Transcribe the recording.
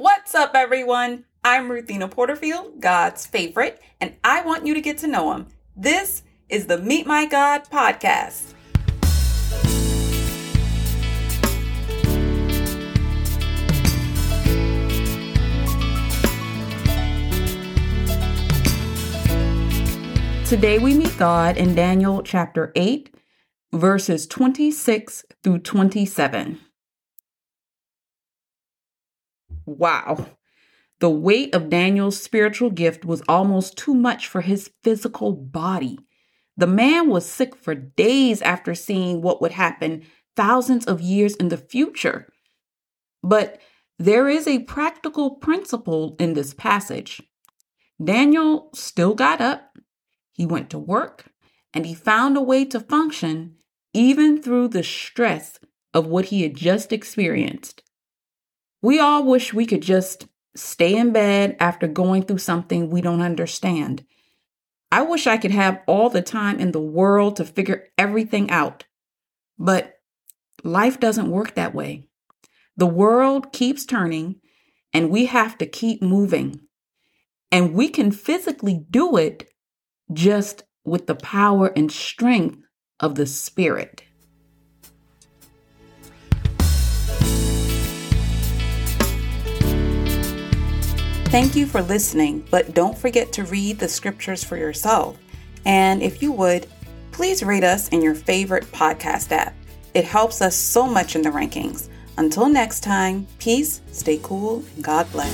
What's up, everyone? I'm Ruthina Porterfield, God's favorite, and I want you to get to know Him. This is the Meet My God podcast. Today we meet God in Daniel chapter 8, verses 26 through 27. Wow. The weight of Daniel's spiritual gift was almost too much for his physical body. The man was sick for days after seeing what would happen thousands of years in the future. But there is a practical principle in this passage. Daniel still got up, he went to work and he found a way to function even through the stress of what he had just experienced. We all wish we could just stay in bed after going through something we don't understand. I wish I could have all the time in the world to figure everything out. But life doesn't work that way. The world keeps turning and we have to keep moving. And we can physically do it just with the power and strength of the Spirit. Thank you for listening, but don't forget to read the scriptures for yourself. And if you would, please rate us in your favorite podcast app. It helps us so much in the rankings. Until next time, peace, stay cool, and God bless.